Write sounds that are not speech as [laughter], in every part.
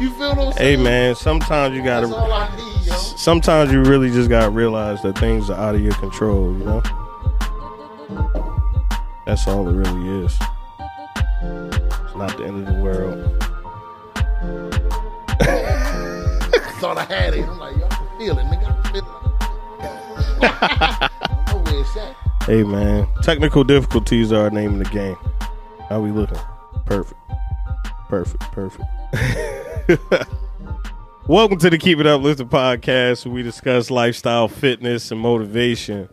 You feel what I'm Hey man, sometimes you That's all gotta. I need, yo. Sometimes you really just gotta realize that things are out of your control. You know. That's all it really is. It's not the end of the world. [laughs] I thought I had it. I'm like, yo, I can feel it, nigga. I can feel it. [laughs] I know where it's at. Hey man, technical difficulties are our name of the game. How we looking? Perfect. Perfect. Perfect. [laughs] [laughs] Welcome to the Keep It Uplifted podcast where we discuss lifestyle, fitness, and motivation.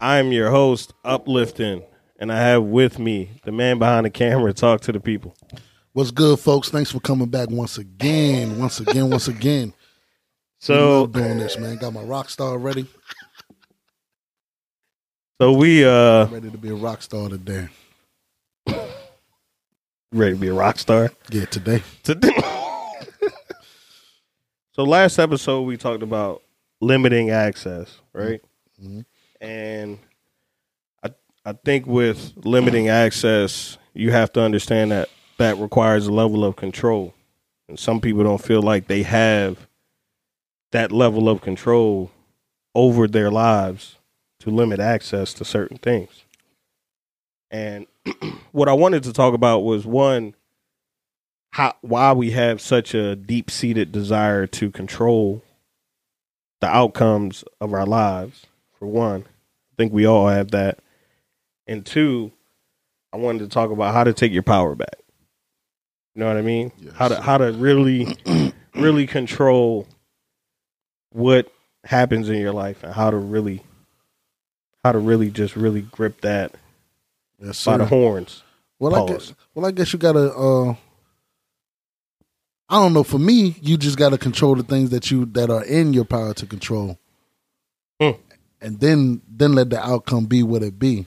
I am your host, Uplifting, and I have with me the man behind the camera talk to the people. What's good, folks? Thanks for coming back once again, once again, once again. [laughs] So doing this, man. Got my rock star ready. so we uh Ready to be a rock star today. ready to be a rock star. Yeah, today. Today. [laughs] so last episode we talked about limiting access, right? Mhm. And I I think with limiting access, you have to understand that that requires a level of control. And some people don't feel like they have that level of control over their lives to limit access to certain things. And [clears throat] what I wanted to talk about was one how why we have such a deep seated desire to control the outcomes of our lives. For one, I think we all have that. And two, I wanted to talk about how to take your power back. You know what I mean? Yes. How to how to really [clears throat] really control what happens in your life and how to really how to really just really grip that Yes, by the horns. Well, I guess, well, I guess you gotta. Uh, I don't know. For me, you just gotta control the things that you that are in your power to control, Hmm. and then then let the outcome be what it be.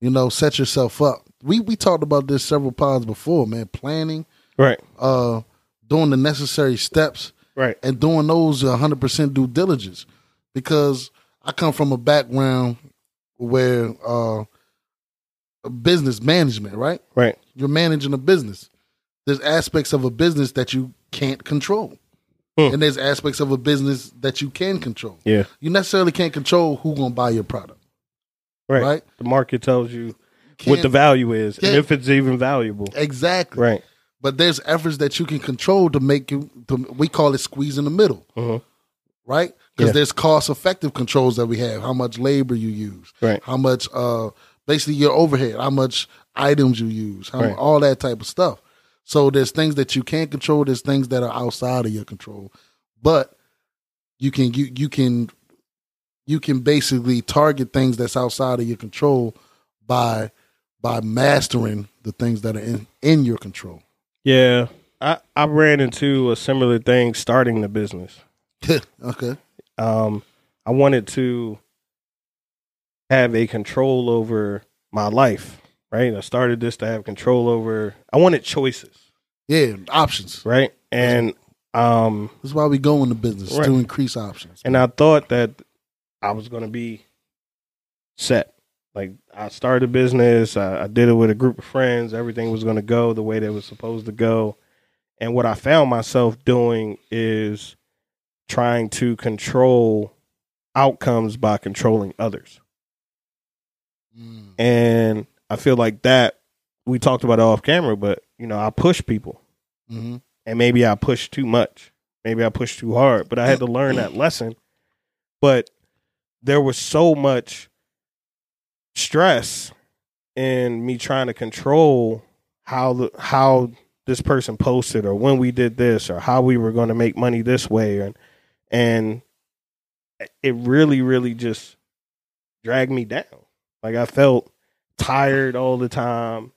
You know, set yourself up. We we talked about this several pods before, man. Planning, Right. uh, doing the necessary steps, Right. and doing those 100% due diligence because I come from a background where uh business management, right? Right. You're managing a business. There's aspects of a business that you can't control. Hmm. And there's aspects of a business that you can control. Yeah. You necessarily can't control who going to buy your product, Right. right? The market tells you what the value is and if it's even valuable. exactly. Right. But there's efforts that you can control to make you to, we call it squeeze in the middle. Mhm. right? Because Yeah. there's cost effective controls that we have. How much labor you use, Right. How much, uh, basically your overhead, how much items you use, how, Right. all that type of stuff. So there's things that you can't control. There's things that are outside of your control, but you can you you can you can basically target things that's outside of your control by by mastering the things that are in in your control. Yeah. I, I ran into a similar thing starting the business. [laughs] okay. Um, I wanted to have a control over my life. Right. I started this to have control over I wanted choices. Yeah, options. Right. And um That's why we go into business Right. to increase options. and I thought that I was going to be set. Like I started a business, I, I did it with a group of friends. Everything was going to go the way that it was supposed to go. And what I found myself doing is trying to control outcomes by controlling others. Mm. And I feel like that we talked about it off camera, but you know, I push people hmm and maybe I pushed too much. Maybe I pushed too hard, but I had to learn that lesson. But there was so much stress in me trying to control how the how this person posted or when we did this or how we were going to make money this way and and it really really just dragged me down. Like I felt tired all the time.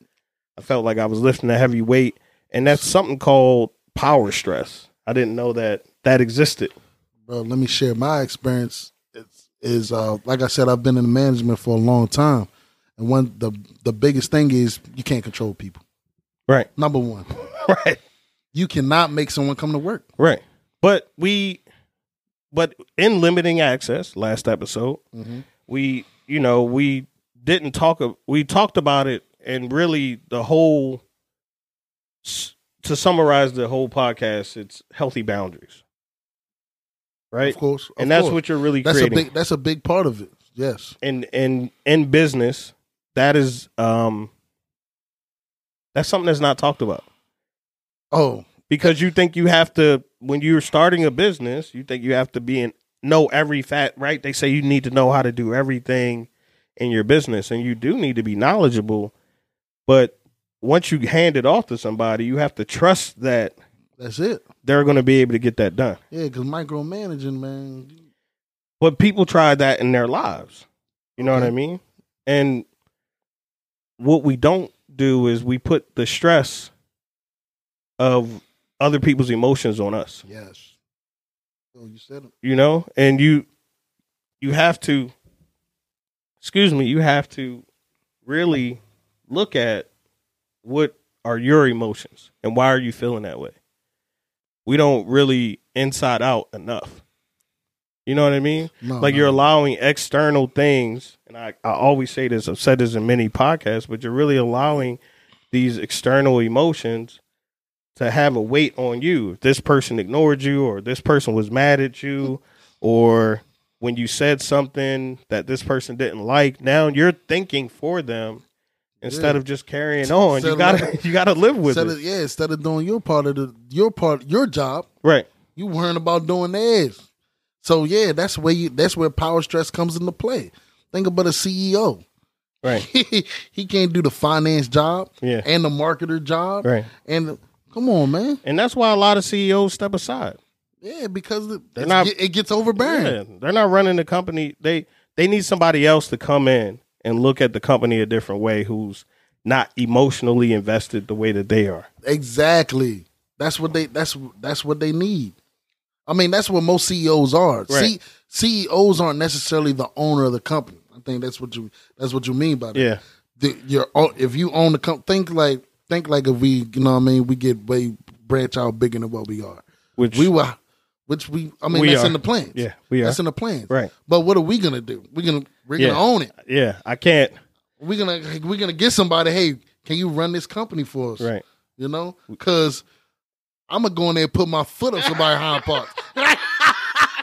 I felt like I was lifting a heavy weight and that's something called power stress. I didn't know that that existed. Bro, let me share my experience. It's, is uh, like I said, I've been in management for a long time, and one the the biggest thing is you can't control people. Right. Number one, [laughs] Right. you cannot make someone come to work. Right. But we but in limiting access last episode, Mm-hmm. we you know, we didn't talk we talked about it and really the whole to summarize the whole podcast, it's healthy boundaries, right? Of course, and that's course. what you're really that's creating. a big that's a big part of it. Yes, and in in business, that is um that's something that's not talked about. Oh, Because you think you have to when you're starting a business, you think you have to be in know every fact, right? They say you need to know how to do everything in your business and you do need to be knowledgeable, but once you hand it off to somebody, you have to trust that that's it. they're going to be able to get that done. Yeah, because micromanaging, man. But people try that in their lives. You know what I mean? And what we don't do is we put the stress of other people's emotions on us. Yes. Oh, you said it. You know? And you you have to excuse me, you have to really look at what are your emotions and why are you feeling that way? We don't really inside out enough. You know what I mean? No, like no. you're allowing external things and I, I always say this i've said this in many podcasts but you're really allowing these external emotions to have a weight on you if this person ignored you or this person was mad at you or when you said something that this person didn't like now you're thinking for them instead Yeah. of just carrying on you gotta [laughs] you gotta live with it of, yeah, instead of doing your part of the your part your job, right you worrying about doing theirs. So yeah, that's where you that's where power stress comes into play. Think about a CEO. right [laughs] he can't do the finance job yeah and the marketer job. right And come on, man. and that's why a lot of ceos step aside Yeah, because it, They're not- it gets overbearing. Yeah, they're not running the company. They they need somebody else to come in and look at the company a different way who's not emotionally invested the way that they are. Exactly. That's what they that's that's what they need. I mean, that's what most CEOs are. Right. C, CEOs aren't necessarily the owner of the company. I think that's what you that's what you mean by that. Yeah. The, you're, if you own the company, think like think like if we, you know, what I mean, we get way branch out bigger than what we are. Which We were, which we, I mean, We that's are. in the plans. yeah, we are. that's in the plans. Right. But what are we gonna do? We're gonna we're Yeah. gonna own it. Yeah, I can't. We're gonna we're gonna get somebody. Hey, can you run this company for us? Right. You know, because I'm gonna go in there and put my foot up somebody's hind parts. [laughs]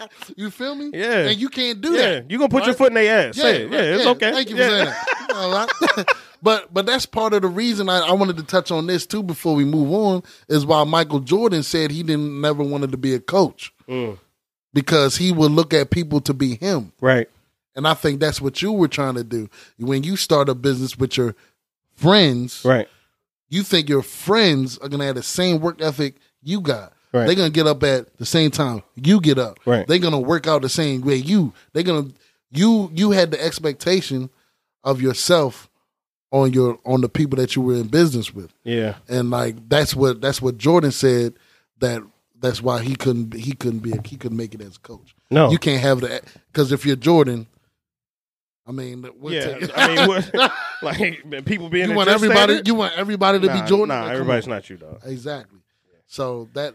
[laughs] you feel me? Yeah. And you can't do Yeah, that. you gonna put your foot in their ass. Yeah, right, it's okay. Thank you yeah. for saying that. All right. [laughs] but but that's part of the reason I, I wanted to touch on this too before we move on is why Michael Jordan said he didn't never wanted to be a coach Mm, because he would look at people to be him. right. And I think that's what you were trying to do when you start a business with your friends. Right. You think your friends are gonna have the same work ethic you got. Right. They're gonna get up at the same time you get up. Right. They're gonna work out the same way you. They're gonna you you had the expectation of yourself on your on the people that you were in business with. Yeah. And like that's what that's what Jordan said that that's why he couldn't he couldn't be a, he couldn't make it as a coach. No. You can't have that because if you're Jordan, I mean, yeah. take- I mean, what, [laughs] like people being you want everybody standard? you want everybody to nah, be Jordan. Nah, everybody's on. not you, dog. exactly. So that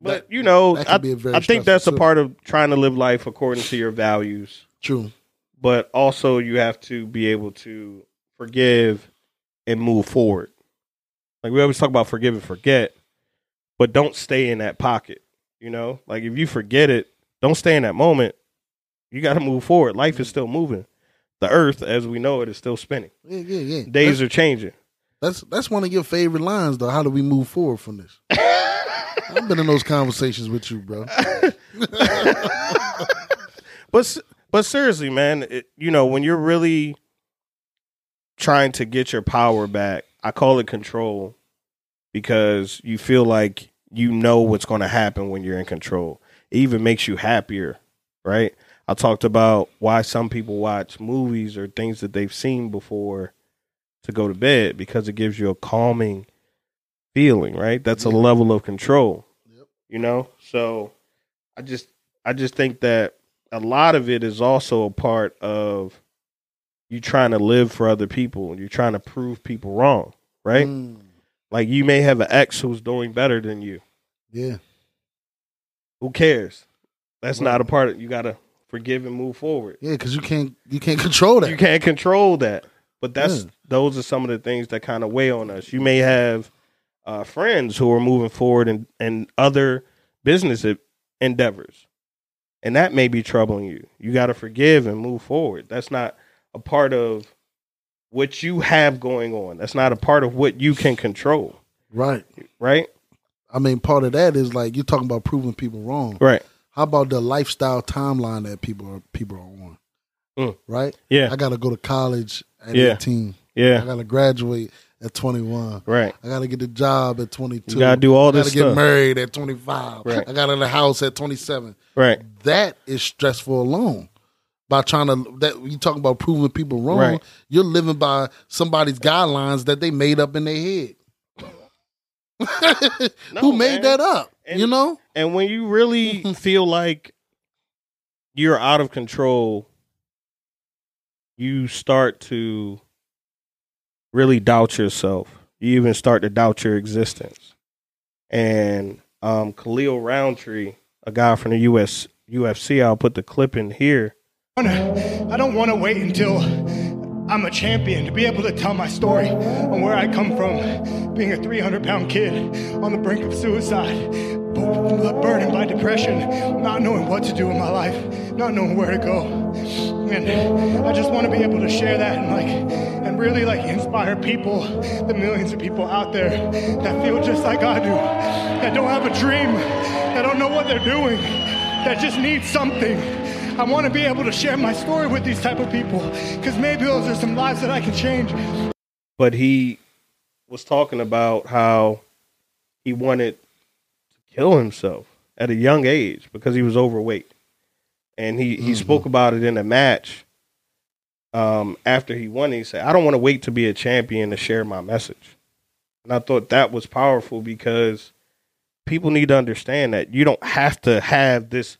But that- you know, I, be a very I think that's a part of trying to live life according to your values. true. but also you have to be able to forgive and move forward. Like we always talk about forgive and forget, but don't stay in that pocket. You know, like if you forget it, don't stay in that moment. You got to move forward. Life is still moving. The earth, as we know it, is still spinning. Yeah, yeah, yeah. Days are changing. That's that's one of your favorite lines, though. How do we move forward from this? [laughs] I've been in those conversations with you, bro. [laughs] But but seriously, man, it, you know when you're really trying to get your power back, I call it control because you feel like you know what's going to happen when you're in control. It even makes you happier, right? I talked about why some people watch movies or things that they've seen before to go to bed because it gives you a calming feeling, right? That's a level of control. Yep. You know? So I just I just think that a lot of it is also a part of you trying to live for other people and you're trying to prove people wrong, right? Mm, Like you may have an ex who's doing better than you. yeah, Who cares? That's Right. not a part of you got to forgive and move forward. yeah, because you can't you can't control that. You can't control that. But that's Yeah. those are some of the things that kind of weigh on us. You may have uh, friends who are moving forward and and other business endeavors, and that may be troubling you. You got to forgive and move forward. That's not a part of what you have going on. That's not a part of what you can control. Right. Right. I mean, part of that is like you're talking about proving people wrong. Right. How about the lifestyle timeline that people are people are on? Mm. Right. Yeah. I got to go to college at Yeah. 18. I got to graduate at 21. Right. I got to get a job at 22. You gotta do all I this gotta get married at 25. Right. I got in a house at 27. Right. That is stressful alone. By trying to that you talking about proving people wrong, Right. you're living by somebody's guidelines that they made up in their head. [laughs] No, Who made man. that up? And- you know? And when you really [laughs] feel like you're out of control, you start to really doubt yourself. You even start to doubt your existence. And um, Khalil Rountree, a guy from the US UFC, I'll put the clip in here. I don't want to wait until I'm a champion to be able to tell my story on where I come from, being a 300 pound kid on the brink of suicide, burdened by depression, not knowing what to do in my life, not knowing where to go. And I just want to be able to share that and like, and really like inspire people, the millions of people out there that feel just like I do, that don't have a dream, that don't know what they're doing, that just need something. I want to be able to share my story with these type of people because maybe those are some lives that I can change. But he was talking about how he wanted to kill himself at a young age because he was overweight. And he, he spoke about it in a match um, after he won. He said, I don't want to wait to be a champion to share my message. And I thought that was powerful because people need to understand that you don't have to have this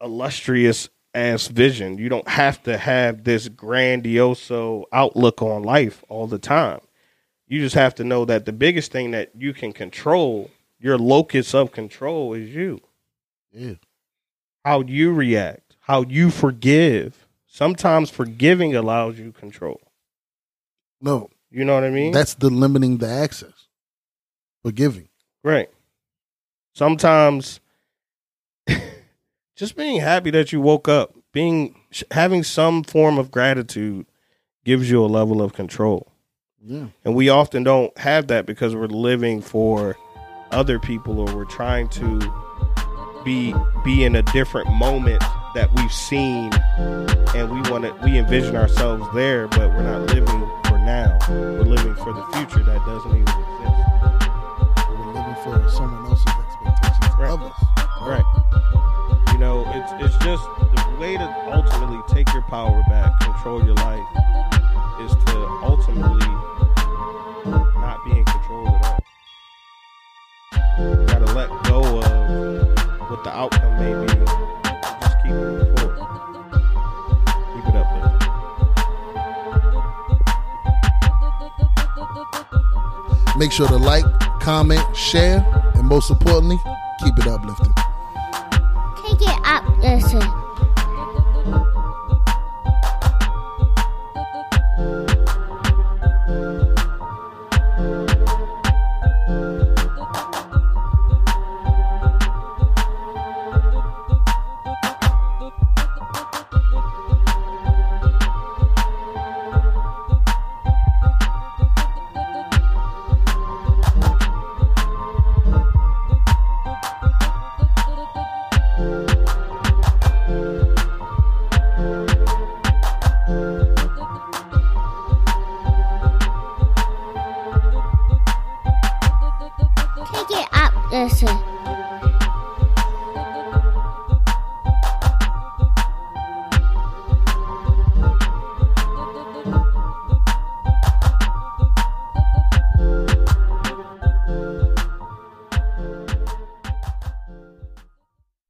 illustrious ass vision. You don't have to have this grandioso outlook on life all the time. You just have to know that the biggest thing that you can control, your locus of control, is you. Yeah. How you react, how you forgive. Sometimes forgiving allows you control. No, You know what I mean? that's the limiting the access. Forgiving. Right. Sometimes [laughs] just being happy that you woke up, being having some form of gratitude gives you a level of control. Yeah. And we often don't have that because we're living for other people or we're trying to be be in a different moment that we've seen and we want to we envision ourselves there but we're not living for now. We're living for the future that doesn't even exist. We're living for someone else's expectations Right. of us. Right. You know, it's it's just the way to ultimately take your power back, control your life, is to ultimately the outcome may be. Just keep moving forward. Keep it up. Make sure to like, comment, share, and most importantly, keep it uplifted. Take it up, listen. Take it up, listen.